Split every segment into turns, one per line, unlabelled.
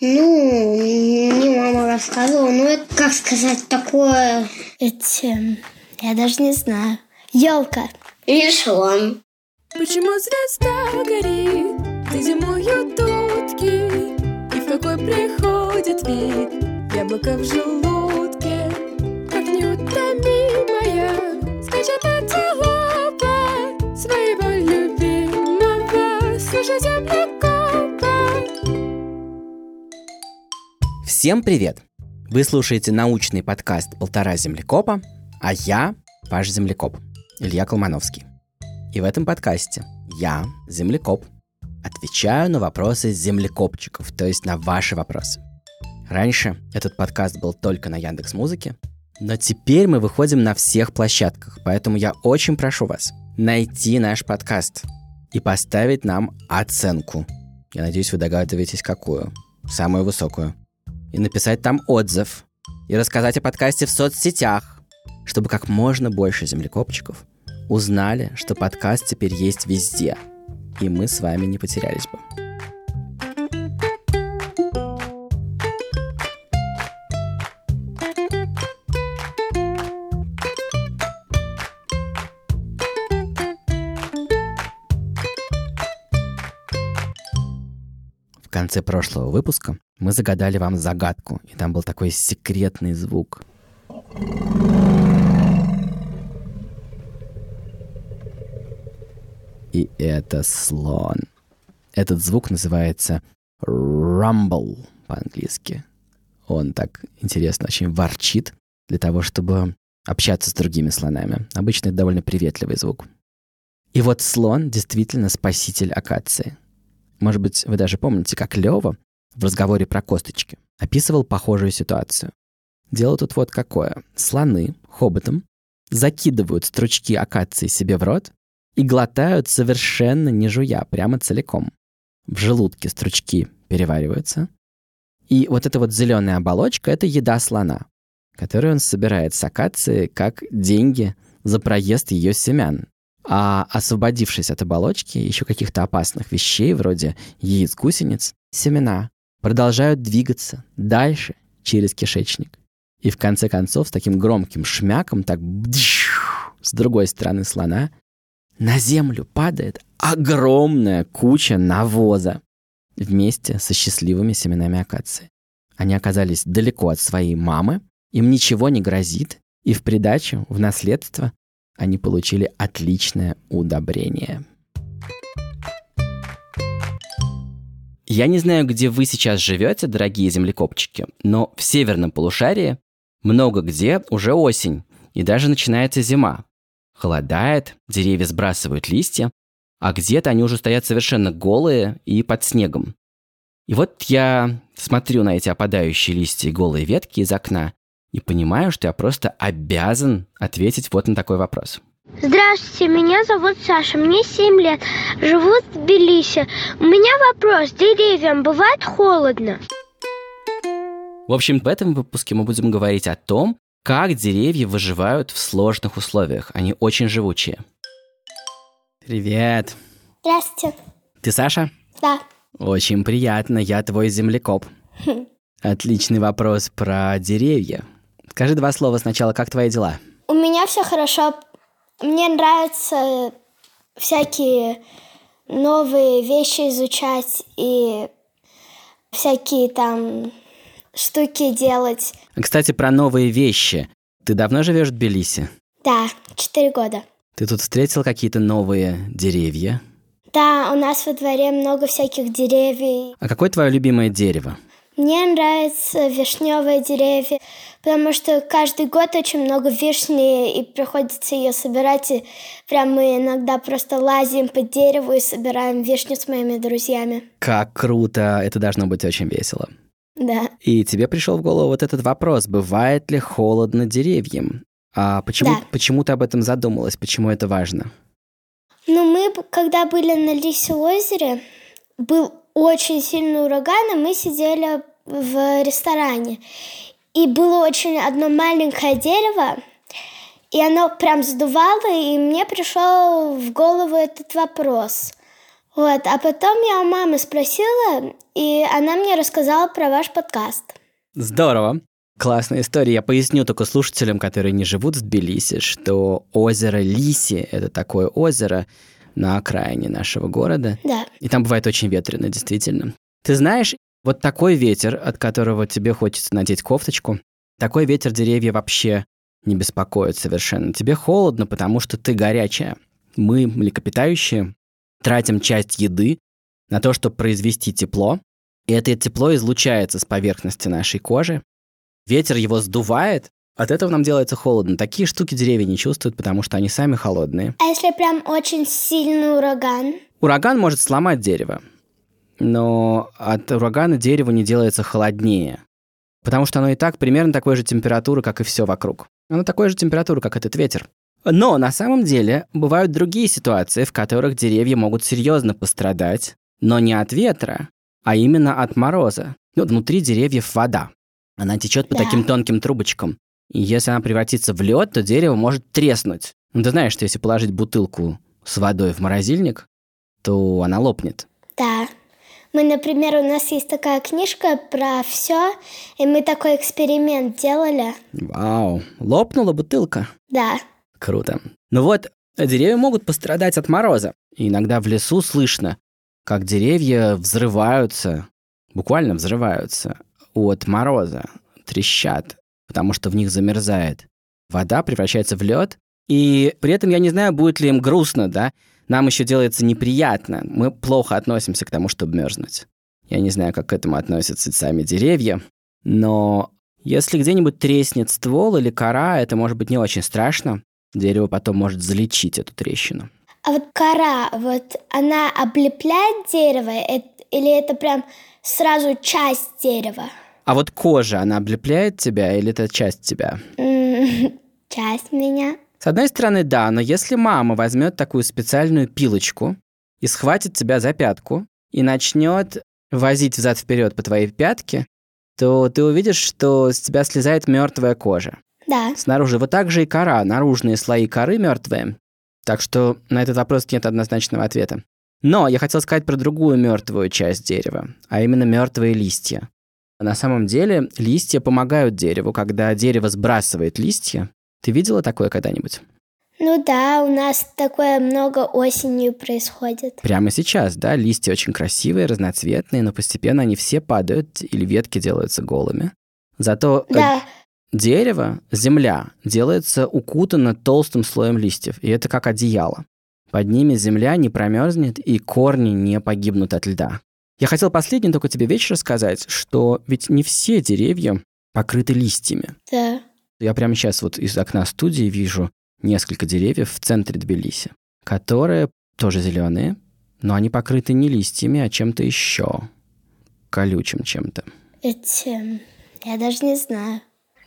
Ну, мне мама рассказывала, ну это, как сказать, такое...
Эти... Я даже не знаю. Елка.
Или слон.
Почему звезда горит, где зимуют утки, И в какой приходит вид яблоко в желудке,
Всем привет! Вы слушаете научный подкаст «Полтора землекопа», а я ваш землекоп, Илья Колмановский. И в этом подкасте я, землекоп, отвечаю на вопросы землекопчиков, то есть на ваши вопросы. Раньше этот подкаст был только на Яндекс Музыке, но теперь мы выходим на всех площадках, поэтому я очень прошу вас найти наш подкаст и поставить нам оценку. Я надеюсь, вы догадываетесь, какую. Самую высокую. И написать там отзыв. И рассказать о подкасте в соцсетях, чтобы как можно больше землекопчиков узнали, что подкаст теперь есть везде. И мы с вами не потерялись бы. В конце прошлого выпуска мы загадали вам загадку, и там был такой секретный звук. И это слон. Этот звук называется rumble по-английски. Он так интересно очень ворчит для того, чтобы общаться с другими слонами. Обычно это довольно приветливый звук. И вот слон действительно спаситель акации. Может быть, вы даже помните, как Лева в разговоре про косточки описывал похожую ситуацию. Дело тут вот какое. Слоны хоботом закидывают стручки акации себе в рот и глотают совершенно не жуя, прямо целиком. В желудке стручки перевариваются. И вот эта вот зеленая оболочка — это еда слона, которую он собирает с акации как деньги за проезд ее семян. А освободившись от оболочки, еще каких-то опасных вещей, вроде яиц гусениц, семена продолжают двигаться дальше через кишечник. И в конце концов с таким громким шмяком, так с другой стороны слона, на землю падает огромная куча навоза вместе со счастливыми семенами акации. Они оказались далеко от своей мамы, им ничего не грозит, и в придачу, в наследство, они получили отличное удобрение. Я не знаю, где вы сейчас живете, дорогие землекопчики, но в северном полушарии много где уже осень, и даже начинается зима. Холодает, деревья сбрасывают листья, а где-то они уже стоят совершенно голые и под снегом. И вот я смотрю на эти опадающие листья и голые ветки из окна и понимаю, что я просто обязан ответить вот на такой вопрос.
Здравствуйте, меня зовут Саша, мне 7 лет, живу в Тбилиси. У меня вопрос, деревьям бывает холодно?
В общем, в этом выпуске мы будем говорить о том, как деревья выживают в сложных условиях. Они очень живучие. Привет.
Здравствуйте.
Ты Саша?
Да.
Очень приятно, я твой землекоп. Отличный вопрос про деревья. Скажи два слова сначала, как твои дела?
У меня все хорошо. Мне нравится всякие новые вещи изучать и всякие там штуки делать.
Кстати, про новые вещи. Ты давно живешь в Тбилиси?
Да, четыре года.
Ты тут встретил какие-то новые деревья?
Да, у нас во дворе много всяких деревьев.
А какое твое любимое дерево?
Мне нравятся вишневые деревья, потому что каждый год очень много вишни, и приходится ее собирать. И прям мы иногда просто лазим по дереву и собираем вишню с моими друзьями.
Как круто! Это должно быть очень весело.
Да.
И тебе пришел в голову вот этот вопрос, бывает ли холодно деревьям? А почему,
Да.
почему ты об этом задумалась? Почему это важно?
Ну, мы, когда были на Лисе озере, был очень сильный ураган, и мы сидели в ресторане. И было очень одно маленькое дерево, и оно прям сдувало, и мне пришел в голову этот вопрос. Вот, а потом я у мамы спросила, и она мне рассказала про ваш подкаст.
Здорово. Классная история. Я поясню только слушателям, которые не живут в Тбилиси, что озеро Лиси — это такое озеро на окраине нашего города.
Да.
И там бывает очень ветрено, действительно. Ты знаешь, вот такой ветер, от которого тебе хочется надеть кофточку, такой ветер деревья вообще не беспокоит совершенно. Тебе холодно, потому что ты горячая. Мы, млекопитающие, тратим часть еды на то, чтобы произвести тепло, и это тепло излучается с поверхности нашей кожи. Ветер его сдувает, от этого нам делается холодно. Такие штуки деревья не чувствуют, потому что они сами холодные.
А если прям очень сильный ураган?
Ураган может сломать дерево, но от урагана дерево не делается холоднее, потому что оно и так примерно такой же температуры, как и все вокруг. Оно такой же температуры, как этот ветер. Но на самом деле бывают другие ситуации, в которых деревья могут серьезно пострадать, но не от ветра, а именно от мороза. Ну, внутри деревьев вода. Она течет по
Да.
таким тонким трубочкам. И если она превратится в лед, то дерево может треснуть. Ну, ты знаешь, что если положить бутылку с водой в морозильник, то она лопнет.
Да. Мы, например, у нас есть такая книжка про все, и мы такой эксперимент делали.
Вау, лопнула бутылка.
Да.
Круто. Ну вот, деревья могут пострадать от мороза. И иногда в лесу слышно, как деревья взрываются, буквально взрываются от мороза, трещат, потому что в них замерзает. Вода превращается в лед, и при этом я не знаю, будет ли им грустно, да? Нам еще делается неприятно. Мы плохо относимся к тому, чтобы мерзнуть. Я не знаю, как к этому относятся сами деревья, но если где-нибудь треснет ствол или кора, это может быть не очень страшно. Дерево потом может залечить эту трещину.
А вот кора, вот она облепляет дерево, или это прям сразу часть дерева?
А вот кожа, она облепляет тебя или это часть тебя?
Часть меня.
С одной стороны, да, но если мама возьмет такую специальную пилочку и схватит тебя за пятку и начнет возить взад-вперед по твоей пятке, то ты увидишь, что с тебя слезает мертвая кожа.
Да.
Снаружи вот так же и кора, наружные слои коры мертвые. Так что на этот вопрос нет однозначного ответа. Но я хотел сказать про другую мертвую часть дерева, а именно мертвые листья. На самом деле листья помогают дереву, когда дерево сбрасывает листья. Ты видела такое когда-нибудь?
Ну да, у нас такое много осенью происходит.
Прямо сейчас, да, листья очень красивые, разноцветные, но постепенно они все падают или ветки делаются голыми. Зато э,
Да,
Дерево, земля, делается укутано толстым слоем листьев, и это как одеяло. Под ними земля не промерзнет, и корни не погибнут от льда. Я хотел последний только тебе вещь рассказать, что ведь не все деревья покрыты листьями.
да.
Я прямо сейчас вот из окна студии вижу несколько деревьев в центре Тбилиси, которые тоже зеленые, но они покрыты не листьями, а чем-то еще. Колючим чем-то.
Эти, я даже не знаю.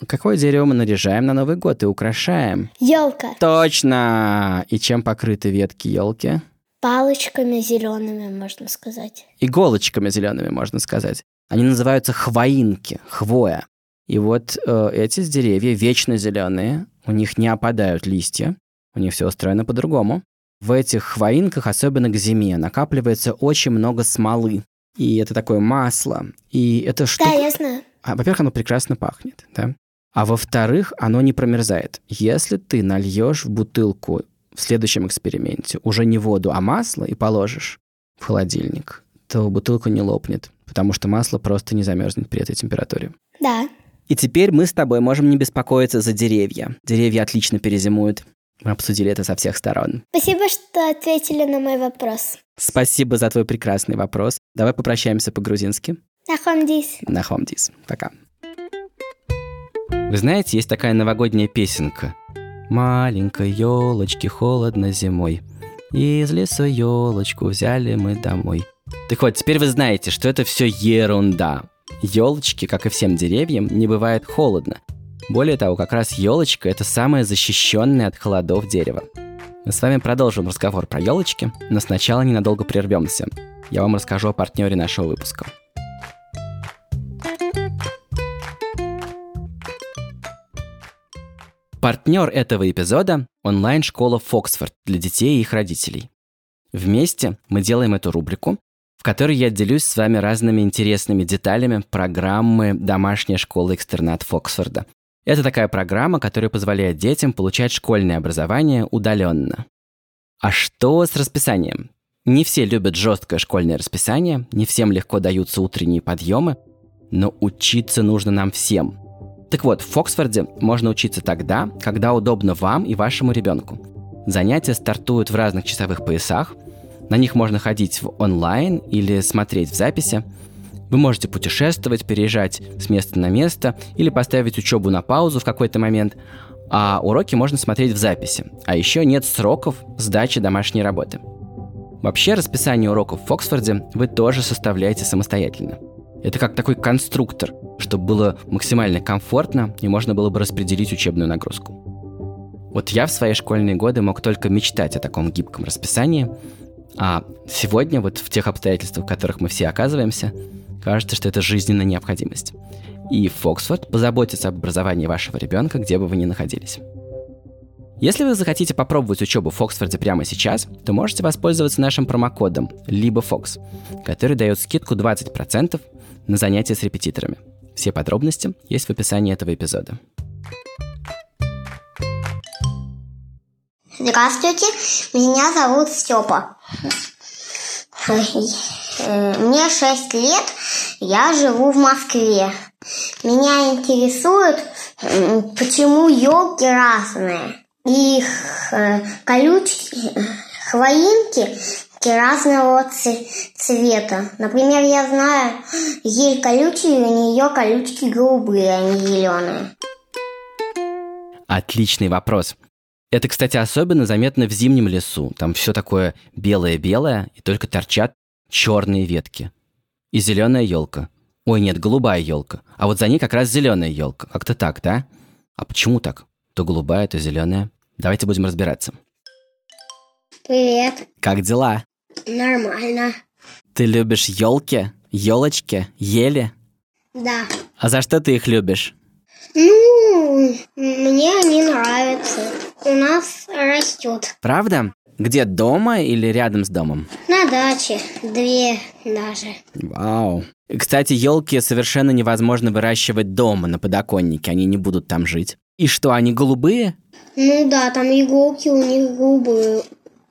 Какое дерево мы наряжаем на Новый год и украшаем?
Елка.
Точно! И чем покрыты ветки елки?
Палочками зелеными, можно сказать.
Иголочками зелеными, можно сказать. Они называются хвоинки, хвоя. И вот э, эти деревья вечно зеленые, у них не опадают листья, у них все устроено по-другому. В этих хвоинках, особенно к зиме, накапливается очень много смолы. И это такое масло. И это штука...
Да, я знаю.
А, во-первых, оно прекрасно пахнет, да? А во-вторых, оно не промерзает. Если ты нальешь в бутылку в следующем эксперименте уже не воду, а масло и положишь в холодильник, то бутылка не лопнет, потому что масло просто не замерзнет при этой температуре.
Да.
И теперь мы с тобой можем не беспокоиться за деревья. Деревья отлично перезимуют. Мы обсудили это со всех сторон.
Спасибо, что ответили на мой вопрос.
Спасибо за твой прекрасный вопрос. Давай попрощаемся по-грузински.
Нахомдис.
Нахомдис. Пока. Вы знаете, есть такая новогодняя песенка. Маленькой елочки холодно зимой. Из леса елочку взяли мы домой. Так вот, теперь вы знаете, что это все ерунда. Елочки, как и всем деревьям, не бывает холодно. Более того, как раз елочка это самое защищенное от холодов дерево. Мы с вами продолжим разговор про елочки, но сначала ненадолго прервемся. Я вам расскажу о партнере нашего выпуска. Партнер этого эпизода – онлайн-школа Фоксфорд для детей и их родителей. Вместе мы делаем эту рубрику, в которой я делюсь с вами разными интересными деталями программы «Домашняя школа-экстернат Фоксфорда». Это такая программа, которая позволяет детям получать школьное образование удаленно. А что с расписанием? Не все любят жесткое школьное расписание, не всем легко даются утренние подъемы, но учиться нужно нам всем. Так вот, в Фоксфорде можно учиться тогда, когда удобно вам и вашему ребенку. Занятия стартуют в разных часовых поясах, на них можно ходить в онлайн или смотреть в записи. Вы можете путешествовать, переезжать с места на место или поставить учебу на паузу в какой-то момент, а уроки можно смотреть в записи. А еще нет сроков сдачи домашней работы. Вообще расписание уроков в Оксфорде вы тоже составляете самостоятельно. Это как такой конструктор, чтобы было максимально комфортно и можно было бы распределить учебную нагрузку. Вот я в свои школьные годы мог только мечтать о таком гибком расписании, а сегодня вот в тех обстоятельствах, в которых мы все оказываемся, кажется, что это жизненная необходимость. И Фоксфорд позаботится об образовании вашего ребенка, где бы вы ни находились. Если вы захотите попробовать учебу в Оксфорде прямо сейчас, то можете воспользоваться нашим промокодом либо Fox, который дает скидку 20% на занятия с репетиторами. Все подробности есть в описании этого эпизода.
Здравствуйте, меня зовут Степа. Мне 6 лет, я живу в Москве. Меня интересует, почему елки разные. Их э, колючки, хвоинки разного цвета. Например, я знаю ель колючую, у нее колючки голубые, а не зеленые.
Отличный вопрос. Это, кстати, особенно заметно в зимнем лесу. Там все такое белое-белое, и только торчат черные ветки. И зеленая елка. Ой, нет, голубая елка. А вот за ней как раз зеленая елка. Как-то так, да? А почему так? То голубая, то зеленая. Давайте будем разбираться.
Привет.
Как дела?
Нормально.
Ты любишь елки, елочки, ели?
Да.
А за что ты их любишь?
Ну, мне они нравятся. У нас растет.
Правда? Где, дома или рядом с домом?
На даче. Две даже.
Вау. Кстати, елки совершенно невозможно выращивать дома на подоконнике, они не будут там жить. И что, они голубые?
Ну да, там иголки у них голубые.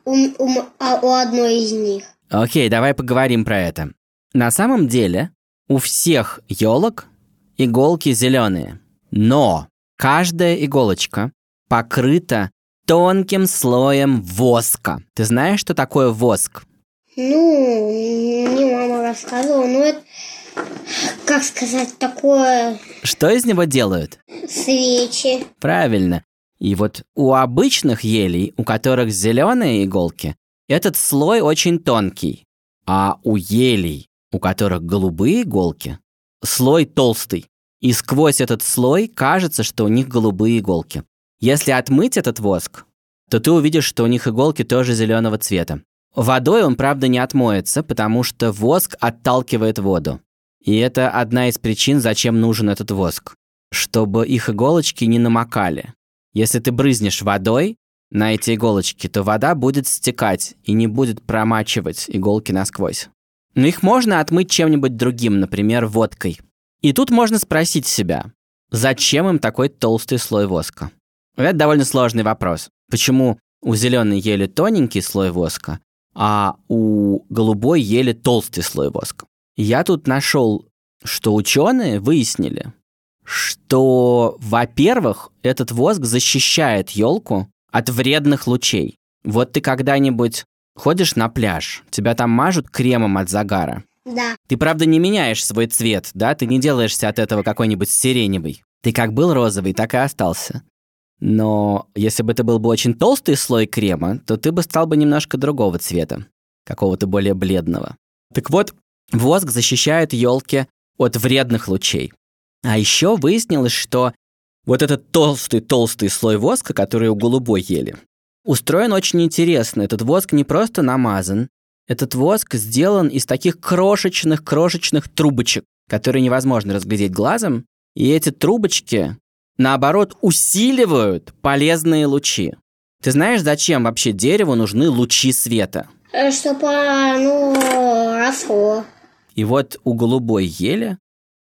У, у, а у одной из них.
Окей, давай поговорим про это. На самом деле, у всех елок иголки зеленые. Но каждая иголочка покрыта тонким слоем воска. Ты знаешь, что такое воск?
Ну, мне мама рассказывала, но это, как сказать, такое...
Что из него делают?
Свечи.
Правильно. И вот у обычных елей, у которых зеленые иголки, этот слой очень тонкий. А у елей, у которых голубые иголки, слой толстый. И сквозь этот слой кажется, что у них голубые иголки. Если отмыть этот воск, то ты увидишь, что у них иголки тоже зеленого цвета. Водой он, правда, не отмоется, потому что воск отталкивает воду. И это одна из причин, зачем нужен этот воск. Чтобы их иголочки не намокали. Если ты брызнешь водой на эти иголочки, то вода будет стекать и не будет промачивать иголки насквозь. Но их можно отмыть чем-нибудь другим, например, водкой. И тут можно спросить себя, зачем им такой толстый слой воска? Это довольно сложный вопрос. Почему у зеленой ели тоненький слой воска, а у голубой ели толстый слой воска? Я тут нашел, что ученые выяснили, что, во-первых, этот воск защищает елку от вредных лучей. Вот ты когда-нибудь ходишь на пляж, тебя там мажут кремом от загара.
Да.
Ты, правда, не меняешь свой цвет, да? Ты не делаешься от этого какой-нибудь сиреневый. Ты как был розовый, так и остался. Но если бы это был бы очень толстый слой крема, то ты бы стал бы немножко другого цвета, какого-то более бледного. Так вот, воск защищает елки от вредных лучей. А еще выяснилось, что вот этот толстый-толстый слой воска, который у голубой ели, устроен очень интересно. Этот воск не просто намазан, этот воск сделан из таких крошечных-крошечных трубочек, которые невозможно разглядеть глазом. И эти трубочки, наоборот, усиливают полезные лучи. Ты знаешь, зачем вообще дереву нужны лучи света?
Э, Чтобы оно росло.
И вот у голубой ели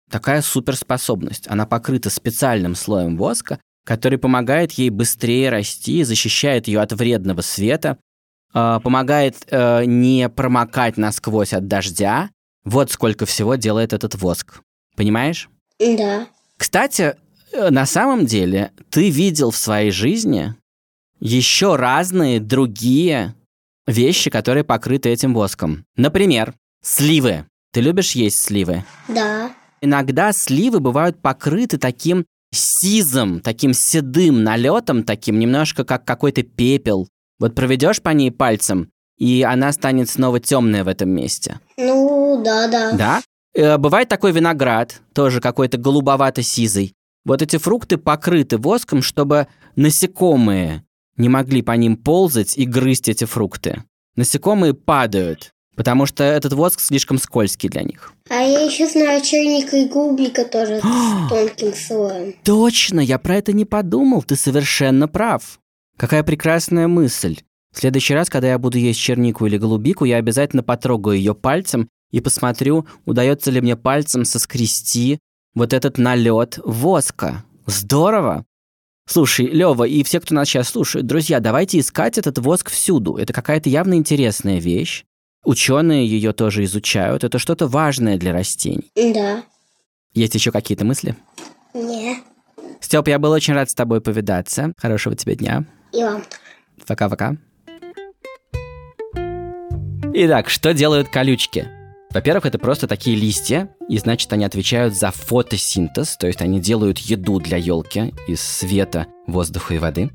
такая суперспособность. Она покрыта специальным слоем воска, который помогает ей быстрее расти, защищает ее от вредного света, помогает э, не промокать насквозь от дождя. Вот сколько всего делает этот воск. Понимаешь?
Да.
Кстати, э, на самом деле, ты видел в своей жизни еще разные другие вещи, которые покрыты этим воском. Например, сливы. Ты любишь есть сливы?
Да.
Иногда сливы бывают покрыты таким сизым, таким седым налетом, таким немножко как какой-то пепел. Вот проведешь по ней пальцем, и она станет снова темная в этом месте.
Ну, да, да.
Да? Э, Бывает такой виноград, тоже какой-то голубовато-сизый. Вот эти фрукты покрыты воском, чтобы насекомые не могли по ним ползать и грызть эти фрукты. Насекомые падают, потому что этот воск слишком скользкий для них.
А я еще знаю черника и гублика тоже с тонким слоем.
Точно, я про это не подумал, ты совершенно прав. Какая прекрасная мысль. В следующий раз, когда я буду есть чернику или голубику, я обязательно потрогаю ее пальцем и посмотрю, удается ли мне пальцем соскрести вот этот налет воска. Здорово! Слушай, Лева, и все, кто нас сейчас слушает, друзья, давайте искать этот воск всюду. Это какая-то явно интересная вещь. Ученые ее тоже изучают. Это что-то важное для растений.
Да.
Есть еще какие-то мысли?
Не.
Степ, я был очень рад с тобой повидаться. Хорошего тебе дня.
И вам
Пока-пока. Итак, что делают колючки? Во-первых, это просто такие листья, и значит, они отвечают за фотосинтез, то есть они делают еду для елки из света, воздуха и воды.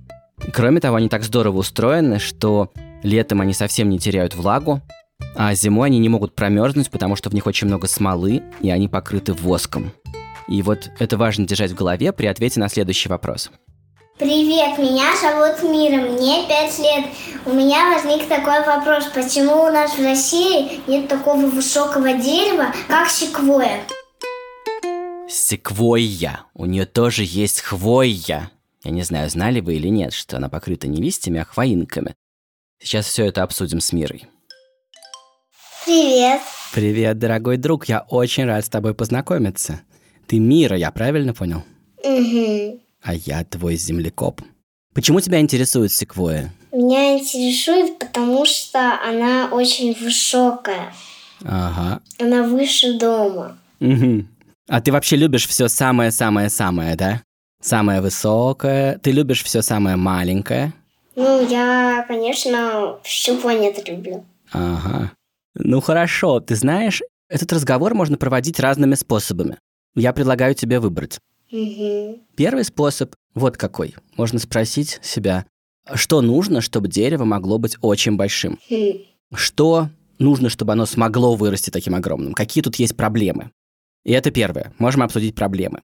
Кроме того, они так здорово устроены, что летом они совсем не теряют влагу, а зимой они не могут промерзнуть, потому что в них очень много смолы, и они покрыты воском. И вот это важно держать в голове при ответе на следующий вопрос.
Привет, меня зовут Мира, мне пять лет. У меня возник такой вопрос, почему у нас в России нет такого высокого дерева, как секвоя?
Секвойя. У нее тоже есть хвойя. Я не знаю, знали вы или нет, что она покрыта не листьями, а хвоинками. Сейчас все это обсудим с Мирой.
Привет.
Привет, дорогой друг, я очень рад с тобой познакомиться. Ты Мира, я правильно понял?
Угу.
А я твой землекоп. Почему тебя интересует секвоя?
Меня интересует, потому что она очень высокая.
Ага.
Она выше дома.
Мгм. А ты вообще любишь все самое-самое-самое, да? Самое высокое. Ты любишь все самое маленькое.
Ну, я, конечно, всю планету люблю.
Ага. Ну хорошо, ты знаешь, этот разговор можно проводить разными способами. Я предлагаю тебе выбрать.
Угу.
Первый способ вот какой. Можно спросить себя, что нужно, чтобы дерево могло быть очень большим? Что нужно, чтобы оно смогло вырасти таким огромным? Какие тут есть проблемы? И это первое. Можем обсудить проблемы.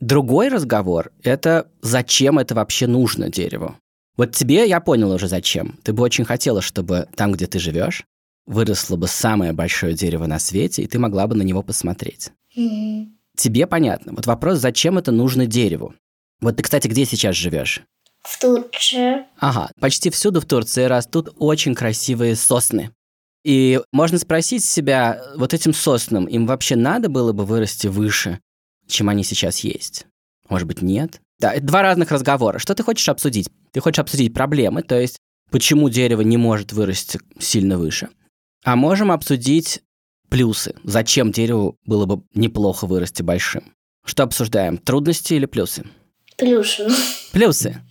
Другой разговор – это зачем это вообще нужно дереву? Вот тебе я понял уже зачем. Ты бы очень хотела, чтобы там, где ты живешь, выросло бы самое большое дерево на свете, и ты могла бы на него посмотреть. Тебе понятно. Вот вопрос, зачем это нужно дереву? Вот ты, кстати, где сейчас живешь?
В Турции.
Ага, почти всюду в Турции растут очень красивые сосны. И можно спросить себя, вот этим соснам им вообще надо было бы вырасти выше, чем они сейчас есть? Может быть, нет? Да, это два разных разговора. Что ты хочешь обсудить? Ты хочешь обсудить проблемы, то есть почему дерево не может вырасти сильно выше. А можем обсудить плюсы. Зачем дереву было бы неплохо вырасти большим? Что обсуждаем? Трудности или плюсы?
Плюшин.
Плюсы.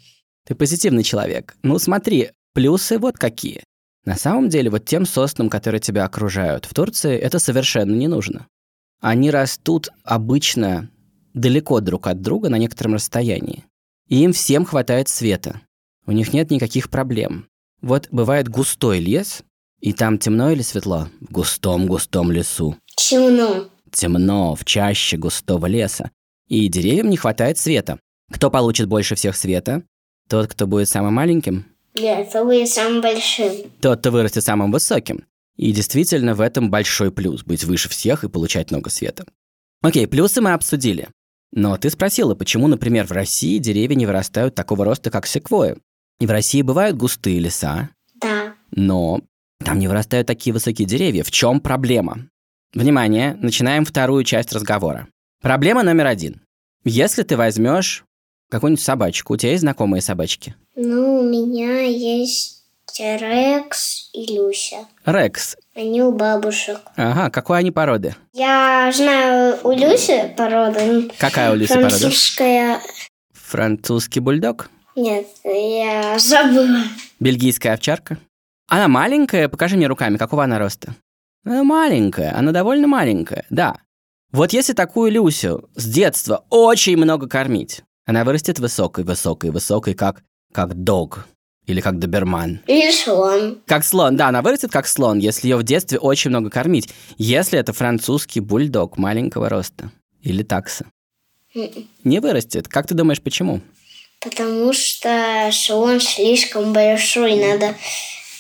Ты позитивный человек. Ну смотри, плюсы вот какие. На самом деле, вот тем соснам, которые тебя окружают в Турции, это совершенно не нужно. Они растут обычно далеко друг от друга на некотором расстоянии. И им всем хватает света. У них нет никаких проблем. Вот бывает густой лес, и там темно или светло? В густом-густом лесу.
Темно.
Темно, в чаще густого леса. И деревьям не хватает света. Кто получит больше всех света? Тот, кто будет самым маленьким?
Нет, это будет самым большим.
Тот, кто вырастет самым высоким. И действительно, в этом большой плюс – быть выше всех и получать много света. Окей, плюсы мы обсудили. Но ты спросила, почему, например, в России деревья не вырастают такого роста, как секвоя. И в России бывают густые леса,
Да.
но Там не вырастают такие высокие деревья. В чем проблема? Внимание, начинаем вторую часть разговора. Проблема номер один. Если ты возьмешь какую-нибудь собачку, у тебя есть знакомые собачки?
Ну, у меня есть Рекс и Люся.
Рекс.
Они у бабушек.
Ага, какой они породы?
Я знаю у Люси порода.
Какая у Люси порода?
Французская.
Французский бульдог?
Нет, я забыла.
Бельгийская овчарка? Она маленькая, покажи мне руками, какого она роста. Она маленькая, она довольно маленькая, да. Вот если такую Люсю с детства очень много кормить, она вырастет высокой, высокой, высокой, как, как дог или как доберман.
Или слон.
Как слон, да, она вырастет как слон, если ее в детстве очень много кормить. Если это французский бульдог маленького роста или такса. Не вырастет. Как ты думаешь, почему?
Потому что слон слишком большой. Надо,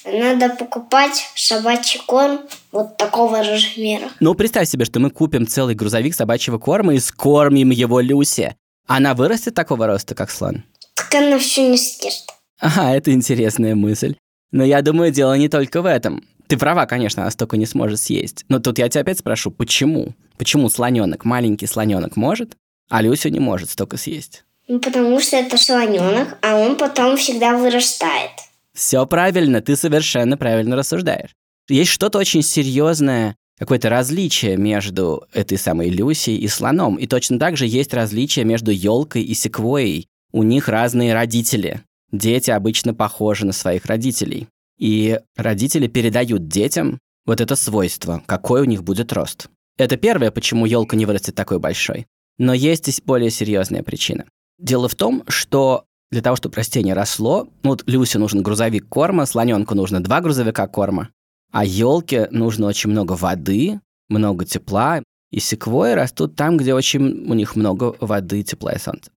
надо покупать собачий корм вот такого размера.
Ну, представь себе, что мы купим целый грузовик собачьего корма и скормим его Люсе. Она вырастет такого роста, как слон?
Так она все не съест.
Ага, это интересная мысль. Но я думаю, дело не только в этом. Ты права, конечно, она столько не сможет съесть. Но тут я тебя опять спрошу, почему? Почему слоненок, маленький слоненок может, а Люся не может столько съесть?
Ну, потому что это слоненок, а он потом всегда вырастает.
Все правильно, ты совершенно правильно рассуждаешь. Есть что-то очень серьезное, какое-то различие между этой самой Люсей и слоном. И точно так же есть различие между елкой и секвойей. У них разные родители. Дети обычно похожи на своих родителей. И родители передают детям вот это свойство, какой у них будет рост. Это первое, почему елка не вырастет такой большой. Но есть и более серьезная причина. Дело в том, что для того, чтобы растение росло, ну вот Люсе нужен грузовик корма, слоненку нужно два грузовика корма, а елке нужно очень много воды, много тепла, и секвои растут там, где очень у них много воды, тепла и солнца.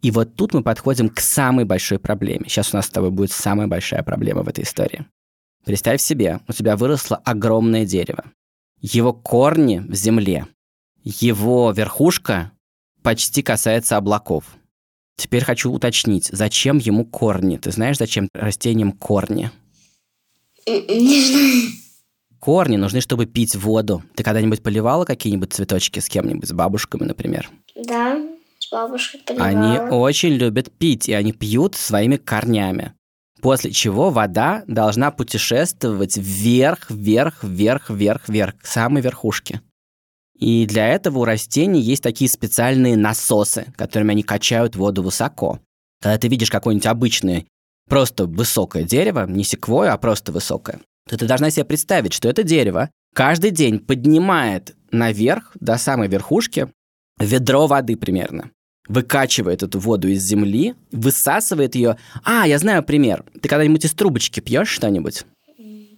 И вот тут мы подходим к самой большой проблеме. Сейчас у нас с тобой будет самая большая проблема в этой истории. Представь себе, у тебя выросло огромное дерево. Его корни в земле. Его верхушка почти касается облаков. Теперь хочу уточнить, зачем ему корни? Ты знаешь, зачем растениям корни?
Не знаю.
Корни нужны, чтобы пить воду. Ты когда-нибудь поливала какие-нибудь цветочки с кем-нибудь, с бабушками, например?
Да, с бабушкой поливала.
Они очень любят пить, и они пьют своими корнями. После чего вода должна путешествовать вверх, вверх, вверх, вверх, вверх, к самой верхушке. И для этого у растений есть такие специальные насосы, которыми они качают воду высоко. Когда ты видишь какое-нибудь обычное, просто высокое дерево, не секвойя, а просто высокое, то ты должна себе представить, что это дерево каждый день поднимает наверх, до самой верхушки, ведро воды примерно. Выкачивает эту воду из земли, высасывает ее. А, я знаю пример. Ты когда-нибудь из трубочки пьешь что-нибудь?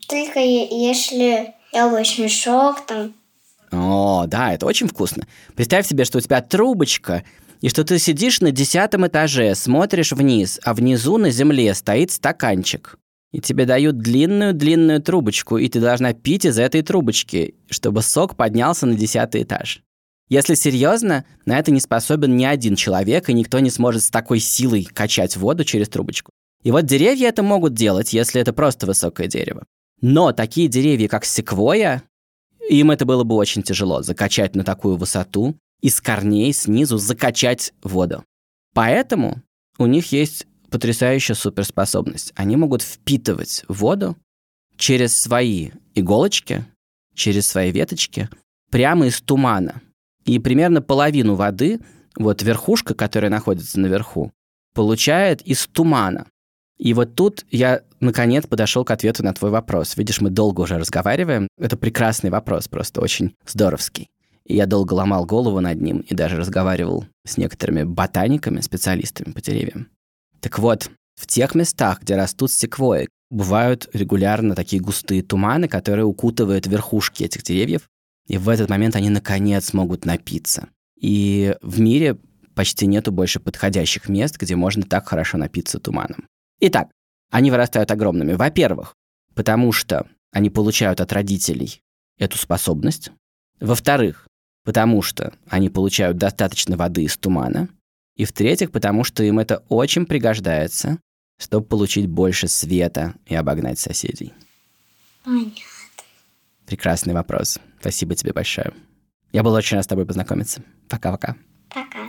Только если яблочный сок, там,
О, да, это очень вкусно. Представь себе, что у тебя трубочка, и что ты сидишь на десятом этаже, смотришь вниз, а внизу на земле стоит стаканчик. И тебе дают длинную-длинную трубочку, и ты должна пить из этой трубочки, чтобы сок поднялся на десятый этаж. Если серьезно, на это не способен ни один человек, и никто не сможет с такой силой качать воду через трубочку. И вот деревья это могут делать, если это просто высокое дерево. Но такие деревья, как секвойя, им это было бы очень тяжело закачать на такую высоту и с корней снизу закачать воду. Поэтому у них есть потрясающая суперспособность. Они могут впитывать воду через свои иголочки, через свои веточки, прямо из тумана. И примерно половину воды, вот верхушка, которая находится наверху, получает из тумана. И вот тут я, наконец, подошел к ответу на твой вопрос. Видишь, мы долго уже разговариваем. Это прекрасный вопрос, просто очень здоровский. И я долго ломал голову над ним и даже разговаривал с некоторыми ботаниками, специалистами по деревьям. Так вот, в тех местах, где растут секвои, бывают регулярно такие густые туманы, которые укутывают верхушки этих деревьев, и в этот момент они наконец могут напиться. И в мире почти нету больше подходящих мест, где можно так хорошо напиться туманом. Итак, они вырастают огромными. Во-первых, потому что они получают от родителей эту способность. Во-вторых, потому что они получают достаточно воды из тумана. И в-третьих, потому что им это очень пригождается, чтобы получить больше света и обогнать соседей.
Понятно.
Прекрасный вопрос. Спасибо тебе большое. Я был очень рад с тобой познакомиться. Пока-пока.
Пока.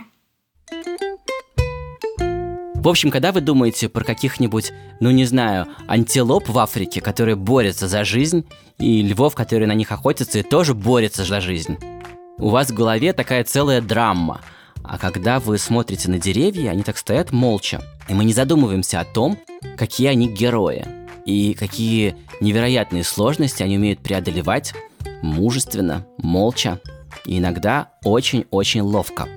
В общем, когда вы думаете про каких-нибудь, ну не знаю, антилоп в Африке, которые борются за жизнь, и львов, которые на них охотятся и тоже борются за жизнь, у вас в голове такая целая драма. А когда вы смотрите на деревья, они так стоят молча. И мы не задумываемся о том, какие они герои. И какие невероятные сложности они умеют преодолевать мужественно, молча и иногда очень-очень ловко.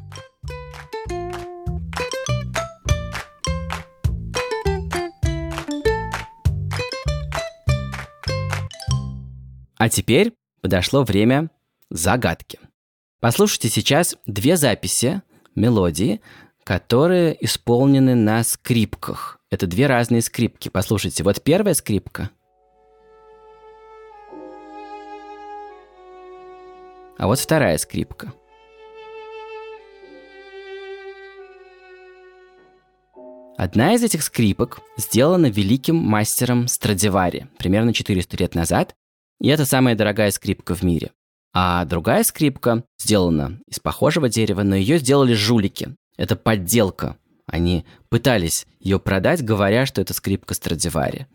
А теперь подошло время загадки. Послушайте сейчас две записи мелодии, которые исполнены на скрипках. Это две разные скрипки. Послушайте, вот первая скрипка. А вот вторая скрипка. Одна из этих скрипок сделана великим мастером Страдивари примерно 400 лет назад, и это самая дорогая скрипка в мире. А другая скрипка сделана из похожего дерева, но ее сделали жулики. Это подделка. Они пытались ее продать, говоря, что это скрипка Страдивари.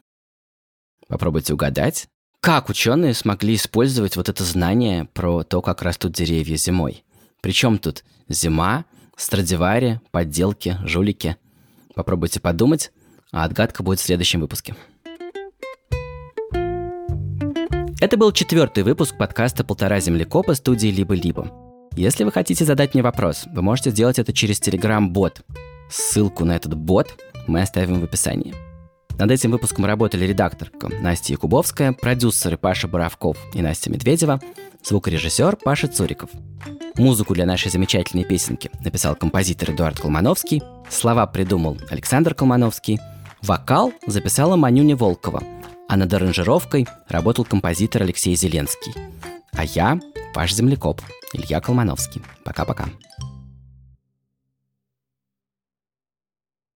Попробуйте угадать, как ученые смогли использовать вот это знание про то, как растут деревья зимой. Причем тут зима, Страдивари, подделки, жулики. Попробуйте подумать, а отгадка будет в следующем выпуске. Это был четвертый выпуск подкаста «Полтора землекопа» студии «Либо-либо». Если вы хотите задать мне вопрос, вы можете сделать это через Telegram-бот. Ссылку на этот бот мы оставим в описании. Над этим выпуском работали редакторка Настя Якубовская, продюсеры Паша Боровков и Настя Медведева, звукорежиссер Паша Цуриков. Музыку для нашей замечательной песенки написал композитор Эдуард Колмановский, слова придумал Александр Колмановский, вокал записала Манюня Волкова – а над аранжировкой работал композитор Алексей Зеленский. А я ваш землекоп Илья Колмановский. Пока-пока.